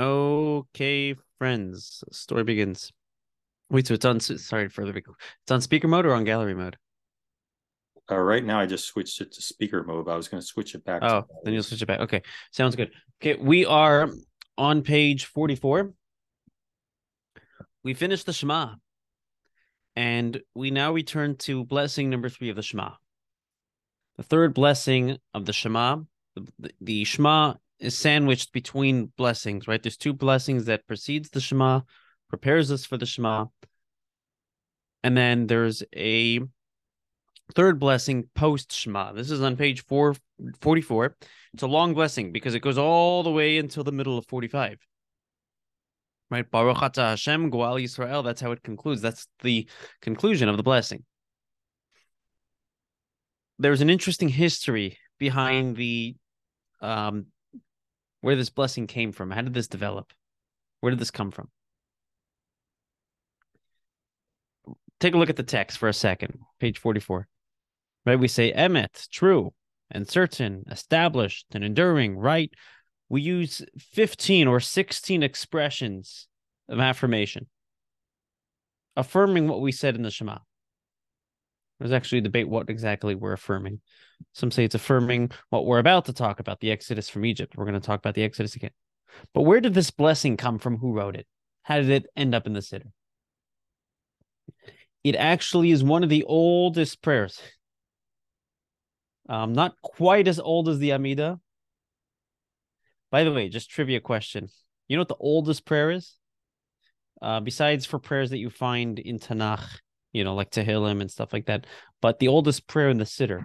Okay, friends. Story begins. Wait, so it's on. Sorry, further. It's on speaker mode or on gallery mode. Uh, right now, I just switched it to speaker mode. But I was going to switch it back. Oh, then you'll switch it back. Okay, sounds good. Okay, we are on page forty-four. We finished the Shema, and we now return to blessing number three of the Shema. The third blessing of the Shema. The, the Shema is sandwiched between blessings, right? There's two blessings that precedes the Shema, prepares us for the Shema. And then there's a third blessing post Shema. This is on page 444. It's a long blessing because it goes all the way until the middle of 45. Right? Baruch Hashem Ga'al Yisrael. That's how it concludes. That's the conclusion of the blessing. There's an interesting history behind the um, where this blessing came from. How did this develop? Where did this come from? Take a look at the text for a second, page 44. Right? We say emet, true, and certain, established, and enduring, right? We use 15 or 16 expressions of affirmation, affirming what we said in the Shema. There's actually debate what exactly we're affirming. Some say it's affirming what we're about to talk about, the Exodus from Egypt. We're going to talk about the Exodus again. But where did this blessing come from? Who wrote it? How did it end up in the Siddur? It actually is one of the oldest prayers. Um, not quite as old as the Amida. By the way, just trivia question. You know what the oldest prayer is? Uh, besides for prayers that you find in Tanakh, you know, like Tehillim and stuff like that. But the oldest prayer in the Siddur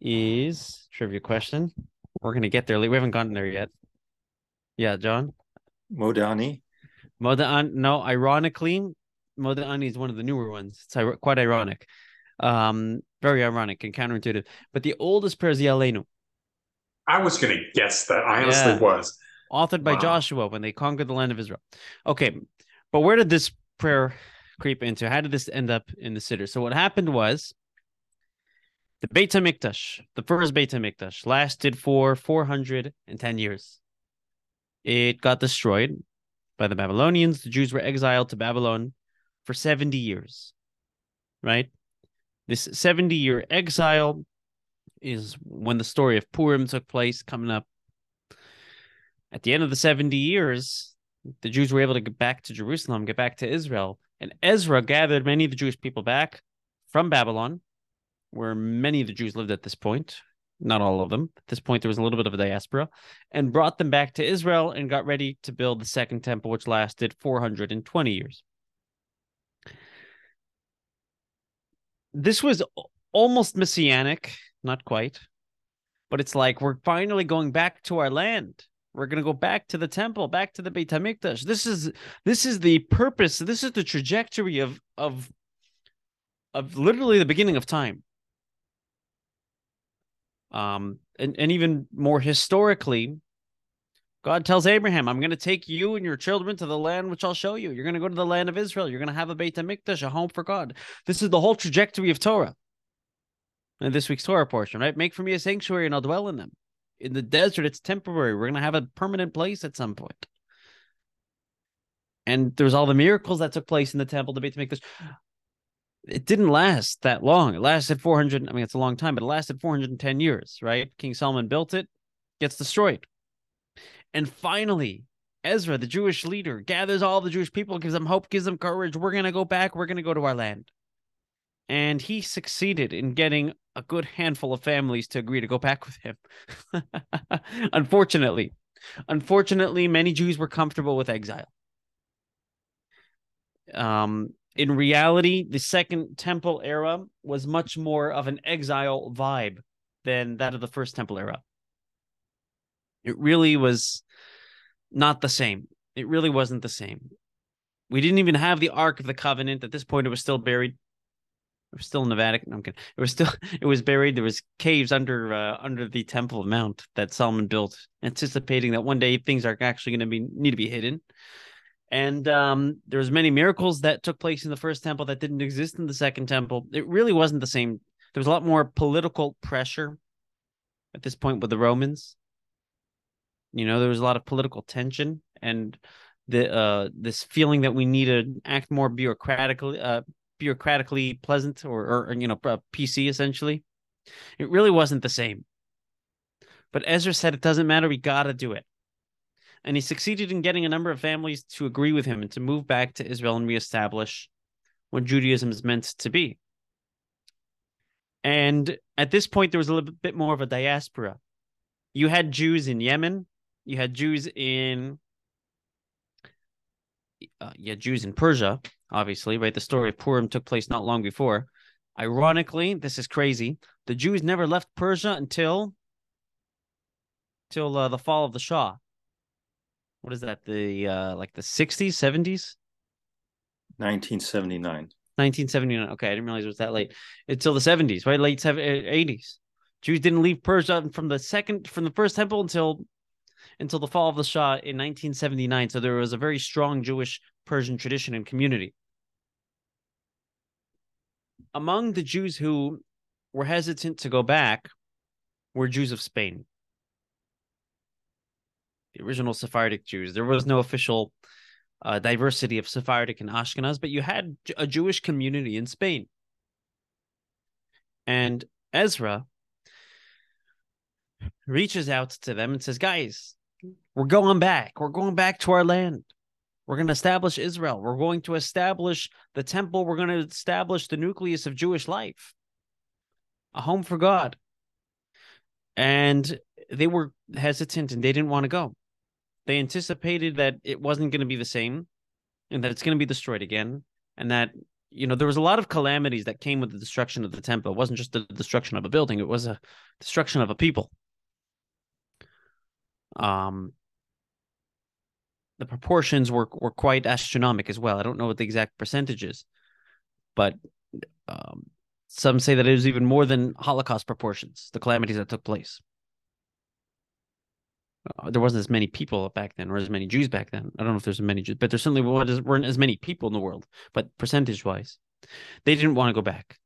is trivia question. We're gonna get there. We haven't gotten there yet. Yeah, John. Modani. Modani. No, ironically, Modani is one of the newer ones. It's quite ironic. Um, very ironic and counterintuitive. But the oldest prayer is the Aleinu. I was gonna guess that. I honestly yeah. was. Authored by wow. Joshua when they conquered the land of Israel. Okay, but where did this prayer creep into? How did this end up in the Siddur? So what happened was the Beit HaMikdash, the first Beit HaMikdash, lasted for 410 years. It got destroyed by the Babylonians. The Jews were exiled to Babylon for 70 years, right? This 70 year exile is when the story of Purim took place, coming up. At the end of the 70 years, the Jews were able to get back to Jerusalem, get back to Israel. And Ezra gathered many of the Jewish people back from Babylon where many of the Jews lived at this point, not all of them. At this point, there was a little bit of a diaspora, and brought them back to Israel and got ready to build the second temple, which lasted 420 years. This was almost messianic, not quite, but it's like we're finally going back to our land. We're going to go back to the temple, back to the Beit Hamikdash. This is this is the purpose. This is the trajectory of of of literally the beginning of time um, and, and even more historically, God tells Abraham, I'm going to take you and your children to the land which I'll show you. You're going to go to the land of Israel. You're going to have a Beit HaMikdash, a home for God. This is the whole trajectory of Torah. And this week's Torah portion, right? Make for me a sanctuary and I'll dwell in them. In the desert, it's temporary. We're going to have a permanent place at some point. And there's all the miracles that took place in the temple, debate to make this. it didn't last that long. It lasted 400. I mean, it's a long time, but it lasted 410 years, right? King Solomon built it, gets destroyed. And finally, Ezra, the Jewish leader, gathers all the Jewish people, gives them hope, gives them courage. We're going to go back. We're going to go to our land. And he succeeded in getting a good handful of families to agree to go back with him. unfortunately, unfortunately, many Jews were comfortable with exile. Um, in reality, the Second Temple era was much more of an exile vibe than that of the First Temple era. It really was not the same. It really wasn't the same. We didn't even have the Ark of the Covenant. At this point, it was still buried. It was still in the Vatican. I'm kidding. It was still it was buried. There was caves under uh, under the Temple of Mount that Solomon built, anticipating that one day things are actually going to be need to be hidden. And um, there was many miracles that took place in the first temple that didn't exist in the second temple. It really wasn't the same. There was a lot more political pressure at this point with the Romans. You know, there was a lot of political tension and the uh this feeling that we need to act more bureaucratically uh bureaucratically pleasant or or you know PC essentially. It really wasn't the same. But Ezra said it doesn't matter, we got to do it. And he succeeded in getting a number of families to agree with him and to move back to Israel and reestablish what Judaism is meant to be. And at this point, there was a little bit more of a diaspora. You had Jews in Yemen, you had Jews in uh, yeah, Jews in Persia, obviously, right? The story of Purim took place not long before. Ironically, this is crazy. The Jews never left Persia until till uh, the fall of the Shah. What is that? The uh, like the 60s, 70s? 1979. 1979. Okay, I didn't realize it was that late. Until the 70s, right? Late 80s. Uh, Jews didn't leave Persia from the second from the first temple until until the fall of the Shah in 1979. So there was a very strong Jewish Persian tradition and community. Among the Jews who were hesitant to go back were Jews of Spain. The original Sephardic Jews. There was no official uh, diversity of Sephardic and Ashkenaz, but you had a Jewish community in Spain. And Ezra reaches out to them and says, Guys, we're going back. We're going back to our land. We're going to establish Israel. We're going to establish the temple. We're going to establish the nucleus of Jewish life, a home for God. And they were hesitant and they didn't want to go. They anticipated that it wasn't going to be the same and that it's going to be destroyed again. And that, you know, there was a lot of calamities that came with the destruction of the temple. It wasn't just the destruction of a building, it was a destruction of a people. Um, the proportions were were quite astronomical as well. I don't know what the exact percentages, but um, some say that it was even more than Holocaust proportions, the calamities that took place. Uh, there wasn't as many people back then, or as many Jews back then. I don't know if there's many Jews, but there certainly weren't as many people in the world. But percentage wise, they didn't want to go back.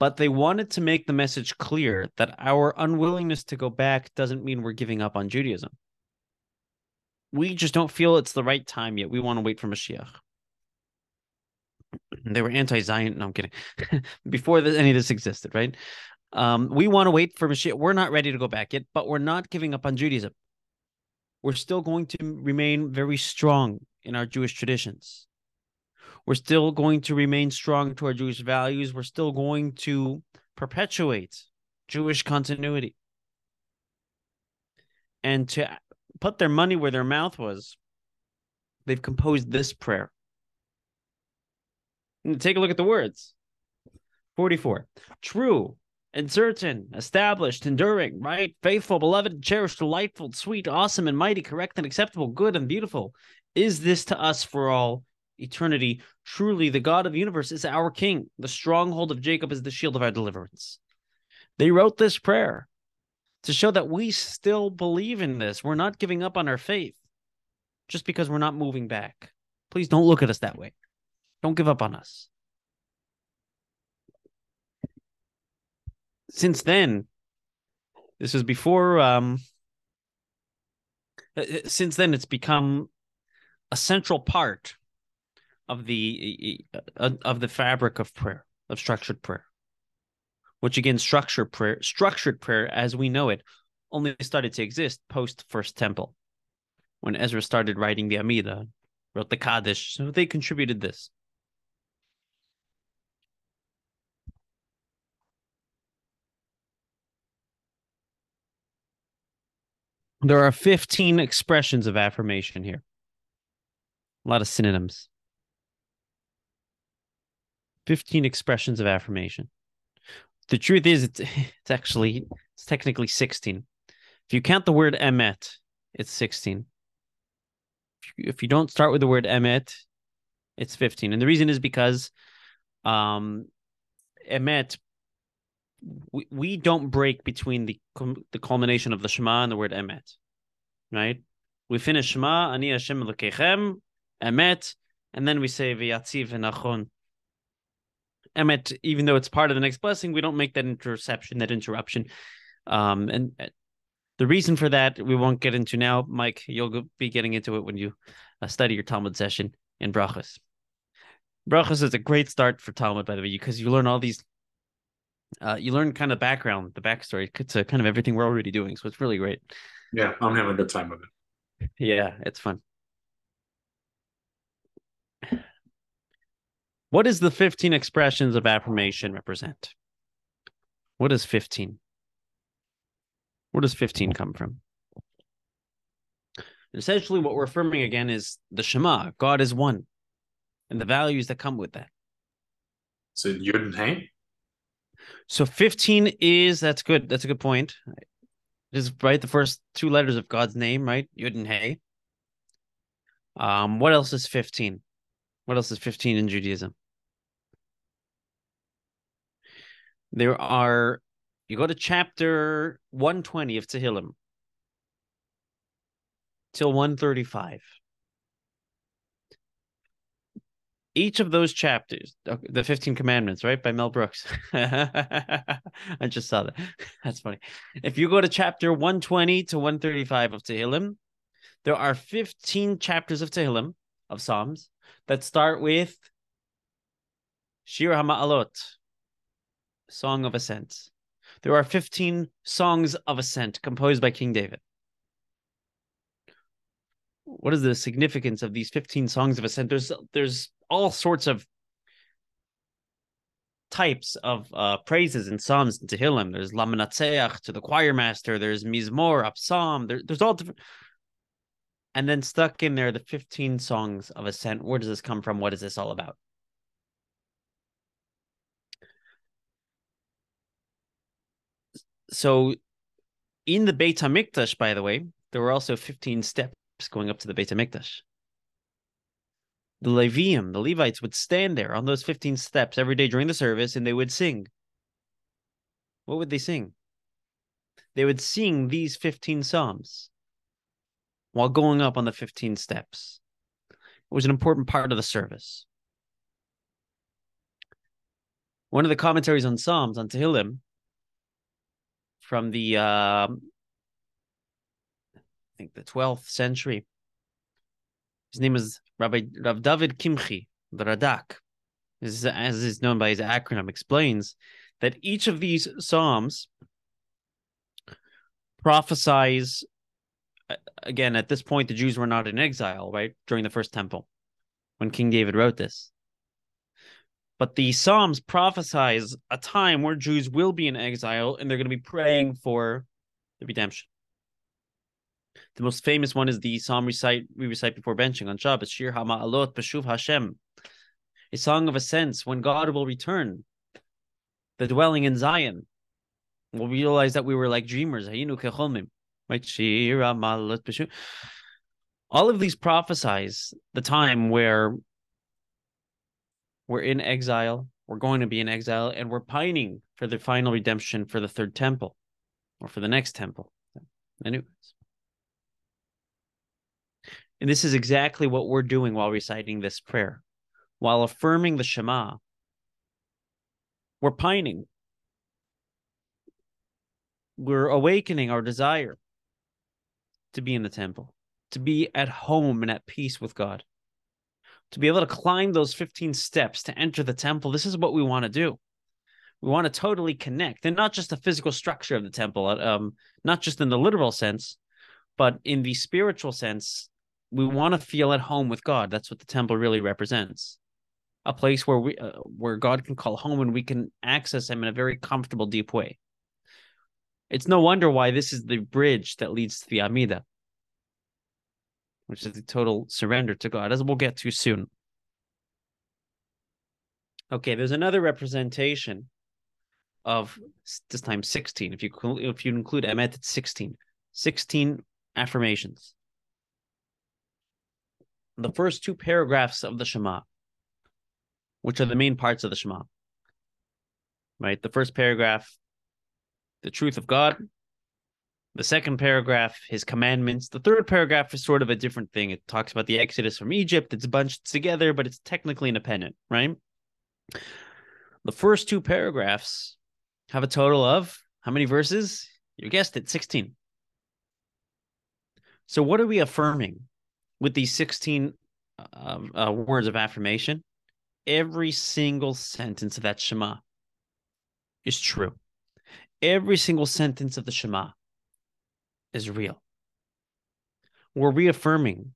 But they wanted to make the message clear that our unwillingness to go back doesn't mean we're giving up on Judaism we just don't feel it's the right time yet. We want to wait for Mashiach. They were anti-Zion. No, I'm kidding. Before this, any of this existed, right? Um, we want to wait for Mashiach. We're not ready to go back yet, but we're not giving up on Judaism. We're still going to remain very strong in our Jewish traditions. We're still going to remain strong to our Jewish values. We're still going to perpetuate Jewish continuity. And to put their money where their mouth was, they've composed this prayer. And take a look at the words 44. True and certain, established, enduring, right, faithful, beloved, cherished, delightful, sweet, awesome, and mighty, correct and acceptable, good and beautiful. Is this to us for all eternity? Truly, the God of the universe is our King. The stronghold of Jacob is the shield of our deliverance. They wrote this prayer to show that we still believe in this. We're not giving up on our faith just because we're not moving back. Please don't look at us that way. Don't give up on us. Since then, this is before um uh, uh, since then it's become a central part of the uh, of the fabric of prayer, of structured prayer which again structured prayer structured prayer as we know it only started to exist post first temple when ezra started writing the amida wrote the kaddish. So they contributed this. There are 15 expressions of affirmation here. A lot of synonyms. 15 expressions of affirmation the truth is, it's it's actually it's technically sixteen. If you count the word emet, it's sixteen. If you, if you don't start with the word emet, it's fifteen. And the reason is because, um, emet, we, we don't break between the the culmination of the Shema and the word emet, right? We finish Shema, Ani Hashem Elokechem, emet, and then we say v'yatziv v'nachon emet, even though it's part of the next blessing, we don't make that interception, that interruption. Um, and The reason for that we won't get into now, Mike. You'll be getting into it when you uh, study your Talmud session in Brachas. Brachas is a great start for Talmud, by the way, because you learn all these. Uh, you learn kind of background, the backstory to kind of everything we're already doing. So it's really great. Yeah, I'm having a good time with it. Yeah, it's fun. What does the 15 expressions of affirmation represent? What is 15? Where does 15 come from? Essentially, what we're affirming again is the Shema God is one and the values that come with that. So Yud and Hey? So 15 is that's good. That's a good point. It is right the first two letters of God's name, right? Yud and Hey. Um, what else is 15? What else is 15 in Judaism? There are you go to chapter 120 of Tehillim till 135. Each of those chapters, the 15 commandments, right, by Mel Brooks. I just saw that. That's funny. If you go to chapter 120 to 135 of Tehillim, there are 15 chapters of Tehillim, of Psalms, that start with Shir HaMa'alot, Song of Ascent. There are 15 songs of ascent composed by King David. What is the significance of these 15 songs of ascent? There's there's all sorts of types of uh, praises and Psalms and Tehillim. There's Lamanatseach to the choir master. There's Mizmor, up Psalm. There, there's all different. And then stuck in there, the 15 songs of ascent. Where does this come from? What is this all about? so in the Beit HaMikdash, by the way, there were also 15 steps going up to the Beit HaMikdash. The Leviim, the Levites, would stand there on those 15 steps every day during the service and they would sing. What would they sing? They would sing these 15 Psalms while going up on the 15 steps. It was an important part of the service. One of the commentaries on Psalms, on Tehillim, from the uh, I think the 12th century. His name is Rabbi Rav David Kimchi, the Radak, as, as is known by his acronym, explains that each of these psalms prophesies again at this point the Jews were not in exile, right? During the first temple when King David wrote this. But the Psalms prophesize a time where Jews will be in exile and they're going to be praying for the redemption. The most famous one is the Psalm recite we recite before benching on Shabbat, Shir Hama'alot Beshuv Hashem, a song of ascents when God will return, the dwelling in Zion. We'll realize that we were like dreamers. All of these prophesize the time where we're in exile. We're going to be in exile, and we're pining for the final redemption for the third temple or for the next temple. Anyways. And this is exactly what we're doing while reciting this prayer. While affirming the Shema, we're pining. We're awakening our desire to be in the temple, to be at home and at peace with God to be able to climb those 15 steps to enter the temple. This is what we want to do. We want to totally connect, and not just the physical structure of the temple, uh, um, not just in the literal sense, but in the spiritual sense. We want to feel at home with God. That's what the temple really represents. A place where we, uh, where God can call home, and we can access Him in a very comfortable, deep way. It's no wonder why this is the bridge that leads to the Amida which is the total surrender to God, as we'll get to soon. Okay, there's another representation of this time 16. If you if you include Emet, it's 16. 16 affirmations. The first two paragraphs of the Shema, which are the main parts of the Shema. Right? The first paragraph, the truth of God, the second paragraph, his commandments. The third paragraph is sort of a different thing. It talks about the exodus from Egypt. It's bunched together, but it's technically independent, right? The first two paragraphs have a total of how many verses? You guessed it, 16. So, what are we affirming with these 16 uh, uh, words of affirmation? Every single sentence of that Shema is true. Every single sentence of the Shema is real. We're reaffirming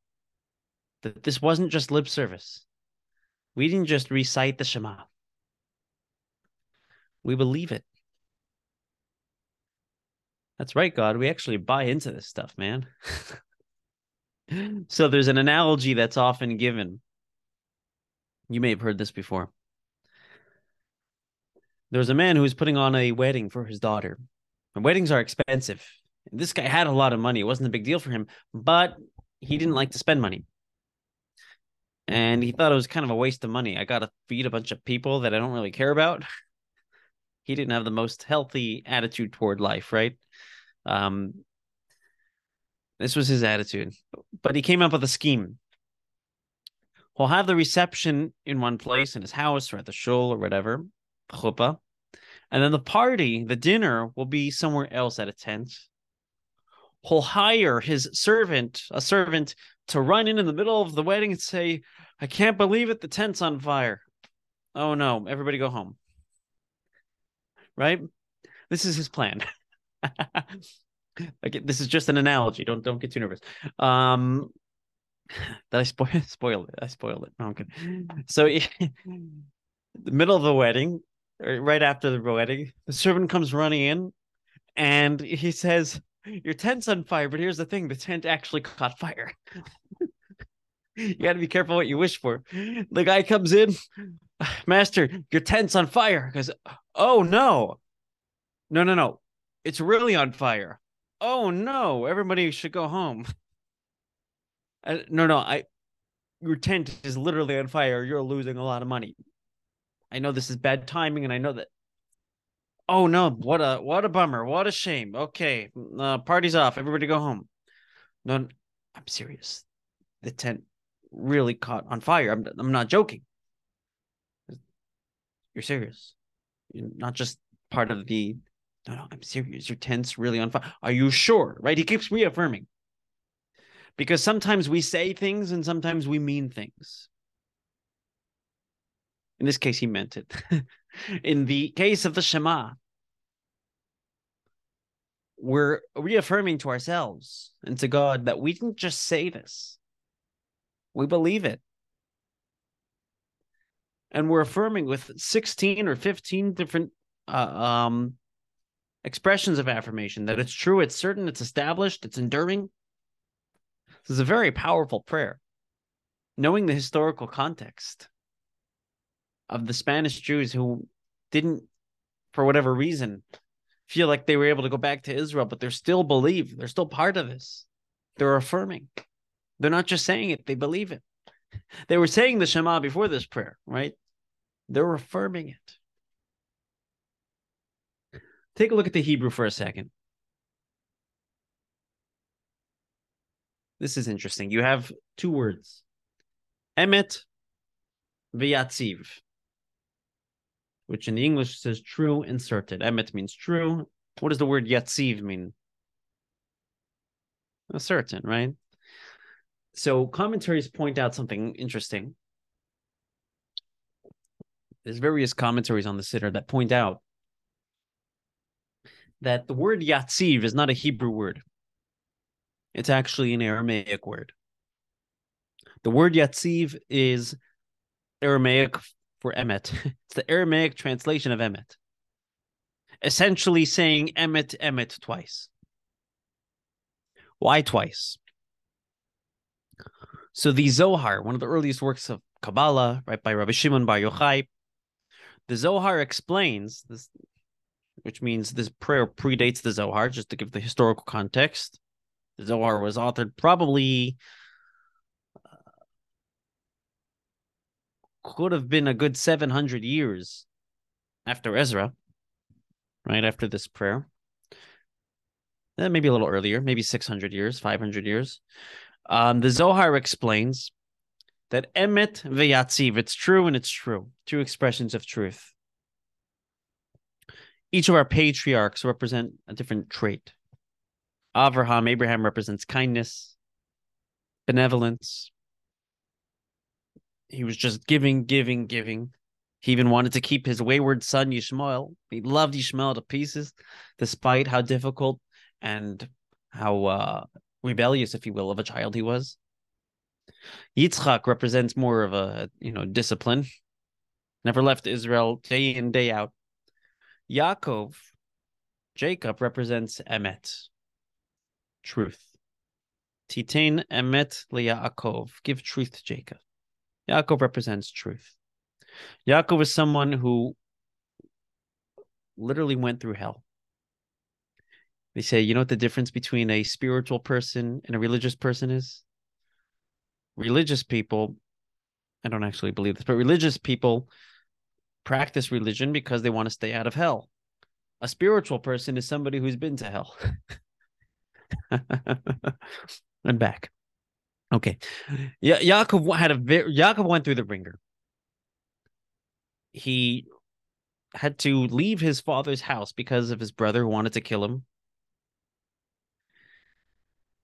that this wasn't just lip service. We didn't just recite the Shema. We believe it. That's right, God. We actually buy into this stuff, man. so there's an analogy that's often given. You may have heard this before. There's a man who was putting on a wedding for his daughter. And weddings are expensive. This guy had a lot of money. It wasn't a big deal for him, but he didn't like to spend money. And he thought it was kind of a waste of money. I got to feed a bunch of people that I don't really care about. He didn't have the most healthy attitude toward life, right? Um, this was his attitude, but he came up with a scheme. We'll have the reception in one place in his house or at the shul or whatever, chuppah, and then the party, the dinner, will be somewhere else at a tent. He'll hire his servant, a servant, to run in in the middle of the wedding and say, "I can't believe it, the tent's on fire." Oh no! Everybody go home. Right? This is his plan. Again, this is just an analogy. Don't don't get too nervous. Um, did I spoil spoil it? I spoiled it. I'm kidding. So, the middle of the wedding, right after the wedding, the servant comes running in, and he says, "Your tent's on fire." But here's the thing: the tent actually caught fire. you got to be careful what you wish for. The guy comes in, Master, your tent's on fire. Because, oh no, no, no, no it's really on fire. Oh no, everybody should go home. Uh, no, no, I your tent is literally on fire. You're losing a lot of money. I know this is bad timing, and I know that. Oh no, what a what a bummer. What a shame. Okay, uh, party's off. Everybody go home. No, I'm serious. The tent really caught on fire. I'm I'm not joking. You're serious. You're not just part of the no, no, I'm serious. Your tent's really on fire. Are you sure? Right? He keeps reaffirming. Because sometimes we say things and sometimes we mean things. In this case, he meant it. In the case of the Shema, we're reaffirming to ourselves and to God that we didn't just say this, we believe it. And we're affirming with 16 or 15 different uh, um, expressions of affirmation that it's true, it's certain, it's established, it's enduring. This is a very powerful prayer. Knowing the historical context of the Spanish Jews who didn't, for whatever reason, feel like they were able to go back to Israel, but they're still believe, they're still part of this. They're affirming. They're not just saying it, they believe it. They were saying the Shema before this prayer, right? They're affirming it. Take a look at the Hebrew for a second. This is interesting. You have two words, emet v'yatziv, which in the English says true inserted. Emet means true. What does the word yatziv mean? A certain, right? So commentaries point out something interesting. There's various commentaries on the Siddur that point out that the word yatziv is not a Hebrew word. It's actually an Aramaic word. The word yatziv is Aramaic for emet. It's the Aramaic translation of Emet, Essentially saying Emet, Emet twice. Why twice? So the Zohar, one of the earliest works of Kabbalah, right by Rabbi Shimon Bar Yochai, the Zohar explains this which means this prayer predates the Zohar, just to give the historical context. The Zohar was authored probably could have been a good 700 years after Ezra, right after this prayer. Then eh, maybe a little earlier, maybe 600 years, 500 years. Um, the Zohar explains that emet v'yatziv, it's true and it's true, two expressions of truth each of our patriarchs represent a different trait. Abraham, Abraham represents kindness. benevolence. He was just giving, giving, giving. He even wanted to keep his wayward son Yishmael. He loved Yishmael to pieces, despite how difficult and how uh, rebellious, if you will, of a child he was. Yitzchak represents more of a you know discipline. Never left Israel day in day out. Yaakov, Jacob represents emet, truth. Titain emet liyaakov, give truth to Jacob. Yaakov represents truth. Yaakov is someone who literally went through hell. They say, you know what the difference between a spiritual person and a religious person is? Religious people, I don't actually believe this, but religious people practice religion because they want to stay out of hell. A spiritual person is somebody who's been to hell and back. Okay. Ya- Yaakov had a very, Yaakov went through the ringer. He had to leave his father's house because of his brother who wanted to kill him.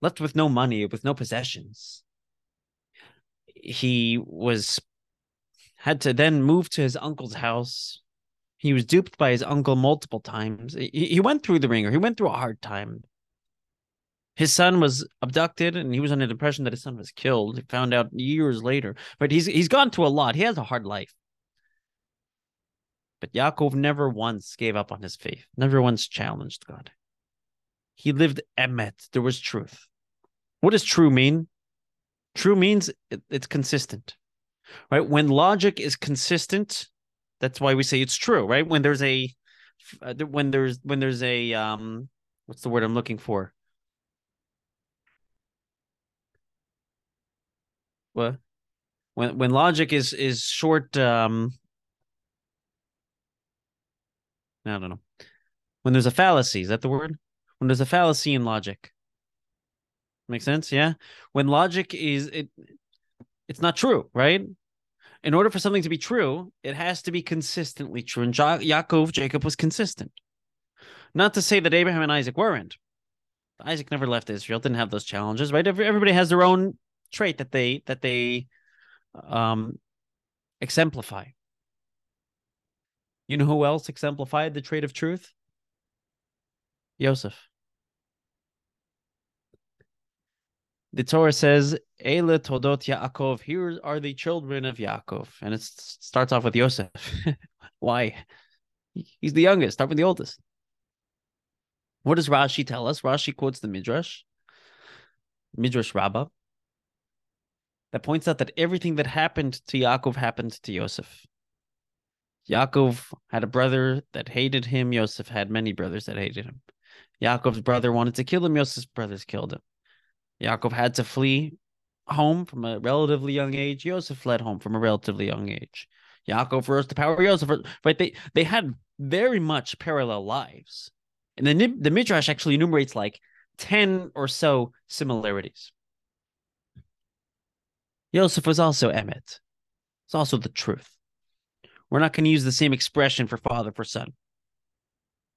Left with no money, with no possessions. He was had to then move to his uncle's house. He was duped by his uncle multiple times. He, he went through the ringer. He went through a hard time. His son was abducted, and he was under the impression that his son was killed. He found out years later. But he's he's gone through a lot. He has a hard life. But Yaakov never once gave up on his faith, never once challenged God. He lived emet. There was truth. What does true mean? True means it, it's consistent, right? When logic is consistent, that's why we say it's true, right? When there's a, uh, when there's when there's a um, what's the word I'm looking for? What? When when logic is is short um I don't know. When there's a fallacy, is that the word? When there's a fallacy in logic. Make sense? Yeah. When logic is it it's not true, right? In order for something to be true, it has to be consistently true. And ja- Yaakov, Jacob was consistent. Not to say that Abraham and Isaac weren't. Isaac never left Israel, didn't have those challenges, right? Everybody has their own trait that they that they um exemplify. You know who else exemplified the trait of truth? Joseph. The Torah says, Eile Toldot Yaakov, here are the children of Yaakov. And it starts off with Yosef. Why? He's the youngest. Start with the oldest. What does Rashi tell us? Rashi quotes the Midrash, Midrash Rabbah, that points out that everything that happened to Yaakov happened to Yosef. Yaakov had a brother that hated him. Yosef had many brothers that hated him. Yaakov's brother wanted to kill him. Yosef's brothers killed him. Yaakov had to flee home from a relatively young age. Yosef fled home from a relatively young age. Yaakov rose to power. Yosef, but they they had very much parallel lives. And the the midrash actually enumerates like ten or so similarities. Yosef was also Emet. It's also the truth. We're not going to use the same expression for father for son.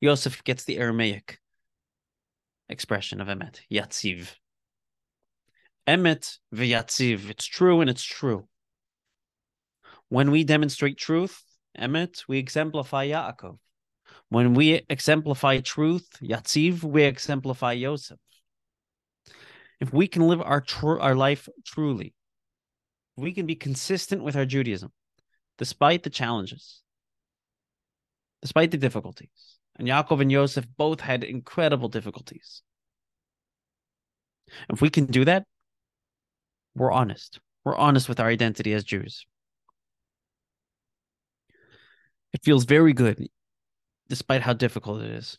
Yosef gets the Aramaic expression of Emet, Yatziv. Emet v'yatziv. It's true and it's true. When we demonstrate truth, Emet, we exemplify Yaakov. When we exemplify truth, Yatziv, we exemplify Yosef. If we can live our tr- our life truly, we can be consistent with our Judaism, despite the challenges, despite the difficulties. And Yaakov and Yosef both had incredible difficulties. If we can do that, we're honest. We're honest with our identity as Jews. It feels very good, despite how difficult it is.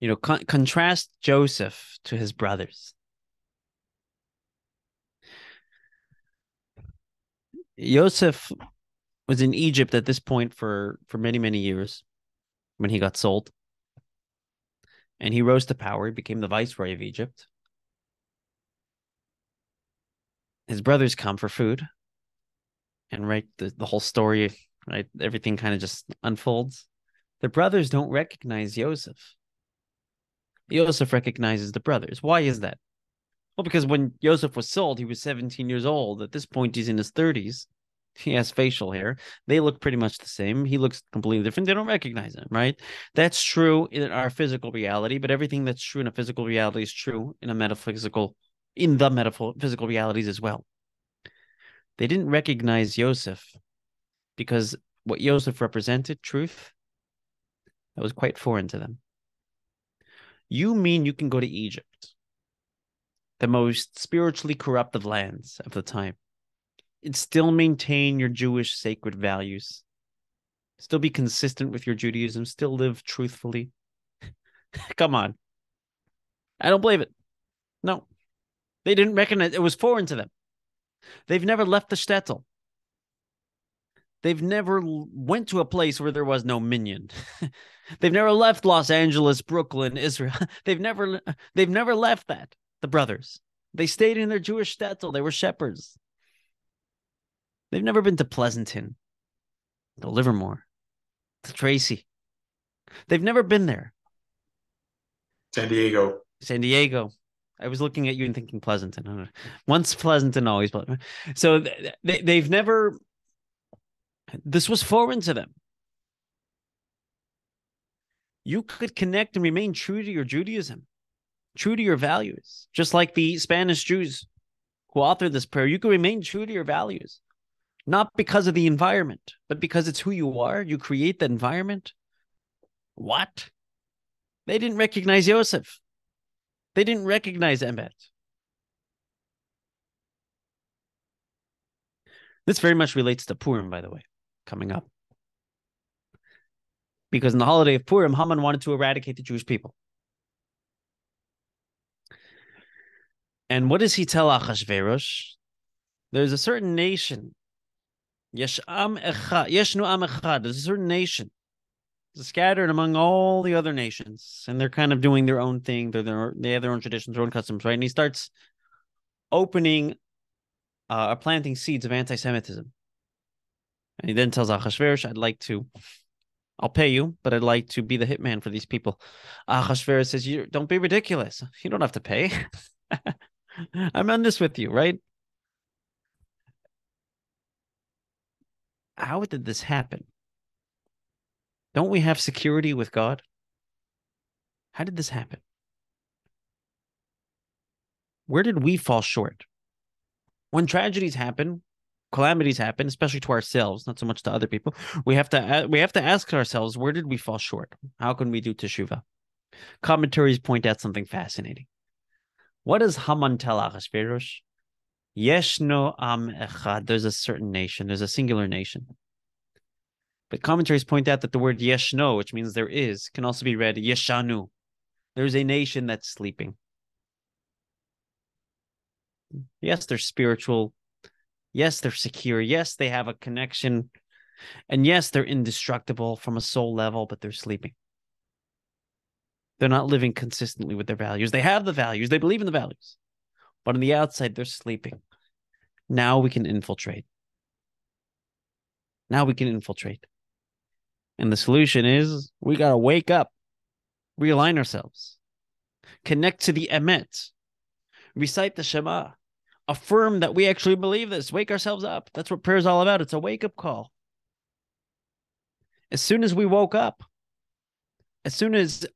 You know, con- contrast Joseph to his brothers. Joseph was in Egypt at this point for for many many years when he got sold. And he rose to power, he became the viceroy of Egypt. His brothers come for food. And right the, the whole story, right, everything kind of just unfolds. The brothers don't recognize Joseph. Joseph recognizes the brothers. Why is that? Well, because when Joseph was sold, he was 17 years old. At this point, he's in his 30s. He has facial hair. They look pretty much the same. He looks completely different. They don't recognize him, right? That's true in our physical reality, but everything that's true in a physical reality is true in a metaphysical, in the metaphysical realities as well. They didn't recognize Joseph because what Joseph represented, truth, that was quite foreign to them. You mean you can go to Egypt, the most spiritually corrupt of lands of the time, and still maintain your Jewish sacred values, still be consistent with your Judaism, still live truthfully? Come on. I don't believe it. No. They didn't recognize it was foreign to them. They've never left the shtetl. They've never went to a place where there was no minyan. they've never left Los Angeles, Brooklyn, Israel. they've never they've never left that. The brothers. They stayed in their Jewish shtetl. They were shepherds. They've never been to Pleasanton, to Livermore, to Tracy. They've never been there. San Diego. San Diego. I was looking at you and thinking Pleasanton. Once Pleasanton, always Pleasanton. So they, they've never this was foreign to them. You could connect and remain true to your Judaism, true to your values, just like the Spanish Jews who authored this prayer. You can remain true to your values, not because of the environment, but because it's who you are. You create the environment. What? They didn't recognize Joseph. They didn't recognize Emet. This very much relates to Purim, by the way coming up. Because in the holiday of Purim, Haman wanted to eradicate the Jewish people. And what does he tell Achashverosh? There's a certain nation. Yesh am echad. Yeshnu am echad. There's a certain nation scattered among all the other nations, and they're kind of doing their own thing. They're their, they have their own traditions, their own customs, right? And he starts opening uh, or planting seeds of anti-Semitism. And he then tells Achashverosh, I'd like to, I'll pay you, but I'd like to be the hitman for these people. Achashverosh says, you don't be ridiculous. You don't have to pay. I'm on this with you, right? How did this happen? Don't we have security with God? How did this happen? Where did we fall short? When tragedies happen, calamities happen, especially to ourselves, not so much to other people, we have to uh, we have to ask ourselves, where did we fall short? How can we do teshuva? Commentaries point out something fascinating. What does Haman tell Achashverosh? Yeshno am echad. There's a certain nation. There's a singular nation. But commentaries point out that the word yeshno, which means there is, can also be read yeshanu. There's a nation that's sleeping. Yes, they're spiritual Yes, they're secure. Yes, they have a connection. And yes, they're indestructible from a soul level, but they're sleeping. They're not living consistently with their values. They have the values, they believe in the values, but on the outside, they're sleeping. Now we can infiltrate. Now we can infiltrate. And the solution is we got to wake up, realign ourselves, connect to the Emet, recite the Shema, affirm that we actually believe this, wake ourselves up. That's what prayer is all about. It's a wake up call. As soon as we woke up, as soon as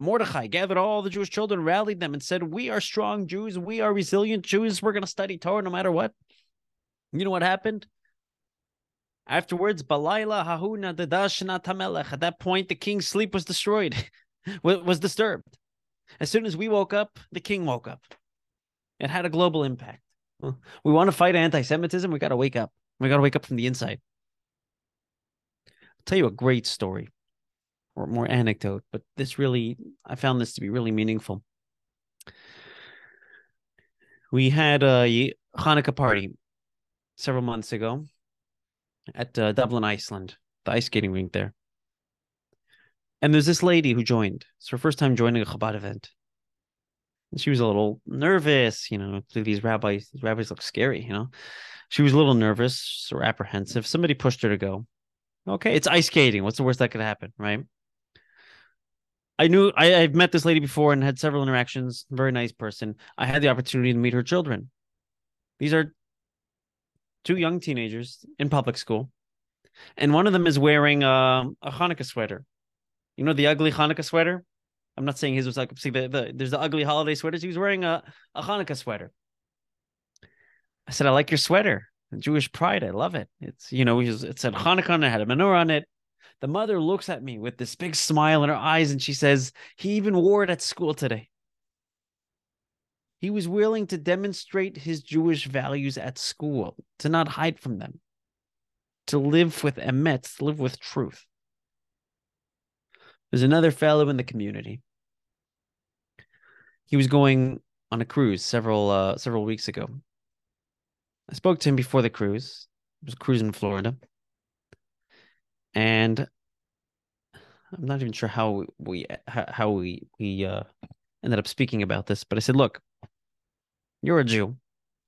Mordechai gathered all the Jewish children, rallied them, and said, We are strong Jews. We are resilient Jews. We're going to study Torah no matter what. You know what happened? Afterwards, Balayla Hahuna Dadashna Tamelech. At that point, the king's sleep was destroyed, was disturbed. As soon as we woke up, the king woke up. It had a global impact. We want to fight anti-Semitism. We got to wake up. We got to wake up from the inside. I'll tell you a great story, or more anecdote, but this really, I found this to be really meaningful. We had a Hanukkah party several months ago at uh, Dublin, Iceland, the ice skating rink there. And there's this lady who joined. It's her first time joining a Chabad event she was a little nervous, you know, these rabbis, these rabbis look scary, you know. She was a little nervous or apprehensive. Somebody pushed her to go. Okay, it's ice skating. What's the worst that could happen, right? I knew I, I've met this lady before and had several interactions. Very nice person. I had the opportunity to meet her children. These are two young teenagers in public school, and one of them is wearing a, a Hanukkah sweater. You know the ugly Hanukkah sweater. I'm not saying his was like see the, the there's the ugly holiday sweaters. He was wearing a, a Hanukkah sweater. I said, I like your sweater. Jewish pride. I love it. It's you know, it said Hanukkah and it had a menorah on it. The mother looks at me with this big smile in her eyes and she says, He even wore it at school today. He was willing to demonstrate his Jewish values at school, to not hide from them, to live with emet, live with truth. There's another fellow in the community. He was going on a cruise several uh, several weeks ago. I spoke to him before the cruise. It was a cruise in Florida and I'm not even sure how we how we we uh, ended up speaking about this, but I said, "Look, you're a Jew.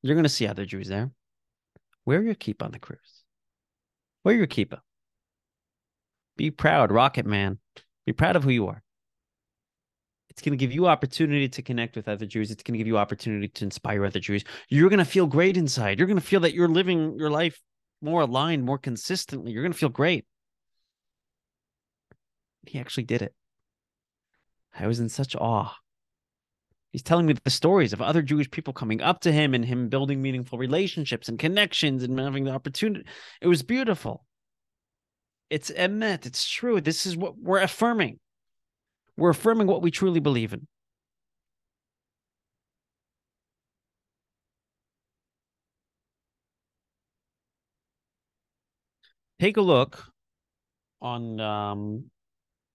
You're going to see other Jews there. Wear your kippah on the cruise. Wear your kippah. Be proud, Rocket Man. Be proud of who you are. It's going to give you opportunity to connect with other Jews. It's going to give you opportunity to inspire other Jews. You're going to feel great inside. You're going to feel that you're living your life more aligned, more consistently. You're going to feel great." He actually did it. I was in such awe. He's telling me the stories of other Jewish people coming up to him and him building meaningful relationships and connections and having the opportunity. It was beautiful. It's emet. It's true. This is what we're affirming. We're affirming what we truly believe in. Take a look on um,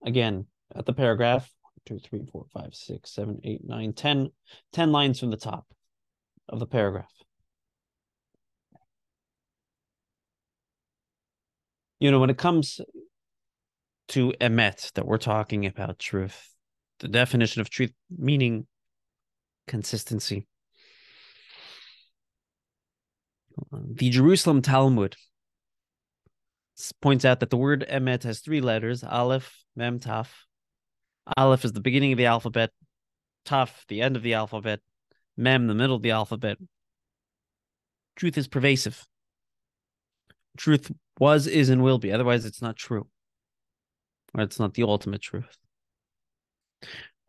again at the paragraph two, three, four, five, six, seven, eight, nine, ten, ten lines from the top of the paragraph. You know, when it comes to emet, that we're talking about truth, the definition of truth meaning consistency. The Jerusalem Talmud points out that the word emet has three letters aleph, mem, taf. Aleph is the beginning of the alphabet, taf, the end of the alphabet, mem, the middle of the alphabet. Truth is pervasive. Truth was, is, and will be. Otherwise, it's not true. Or it's not the ultimate truth.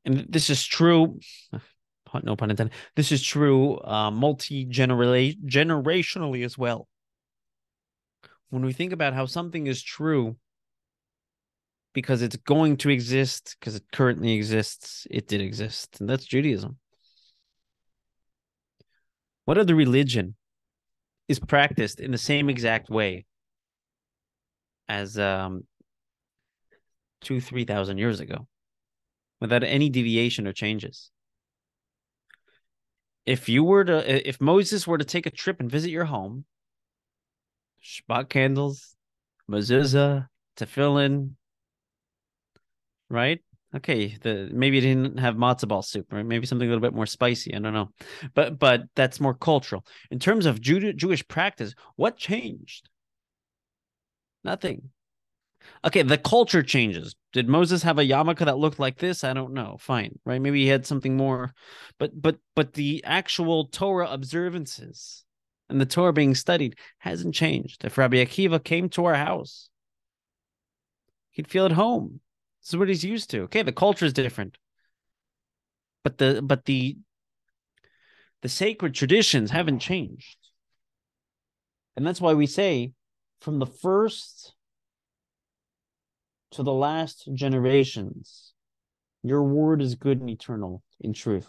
And this is true, no pun intended. This is true uh, multi generationally as well when we think about how something is true because it's going to exist because it currently exists it did exist and that's judaism. What other religion is practiced in the same exact way as um two three thousand years ago without any deviation or changes? If you were to if moses were to take a trip and visit your home Shabbat candles, mezuzah, tefillin, right? Okay, the maybe it didn't have matzo ball soup, right? Maybe something a little bit more spicy. I don't know, but but that's more cultural. In terms of Jew- Jewish practice, what changed? Nothing. Okay, the culture changes. Did Moses have a yarmulke that looked like this? I don't know. Fine, right? Maybe he had something more, but but but the actual Torah observances and the Torah being studied hasn't changed. If Rabbi Akiva came to our house, he'd feel at home. This is what he's used to. Okay, the culture is different. But the but the the sacred traditions haven't changed. And that's why we say from the first to the last generations, your word is good and eternal in truth.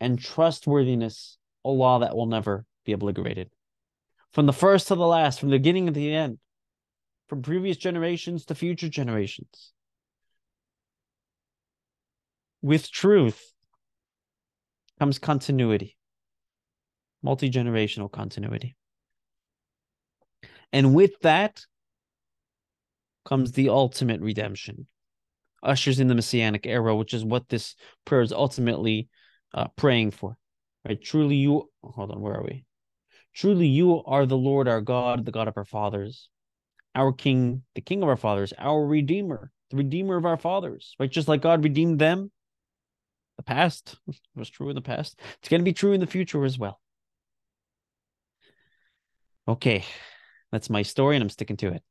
And trustworthiness a law that will never be obliterated. From the first to the last, from the beginning to the end, from previous generations to future generations. With truth comes continuity, multi generational continuity. And with that comes the ultimate redemption, ushers in the messianic era, which is what this prayer is ultimately uh, praying for. Right? Truly, you, hold on, where are we? Truly, you are the Lord our God, the God of our fathers, our King, the King of our fathers, our Redeemer, the redeemer of our fathers, right? Just like God redeemed them, the past was true in the past. It's going to be true in the future as well. Okay, that's my story, and I'm sticking to it.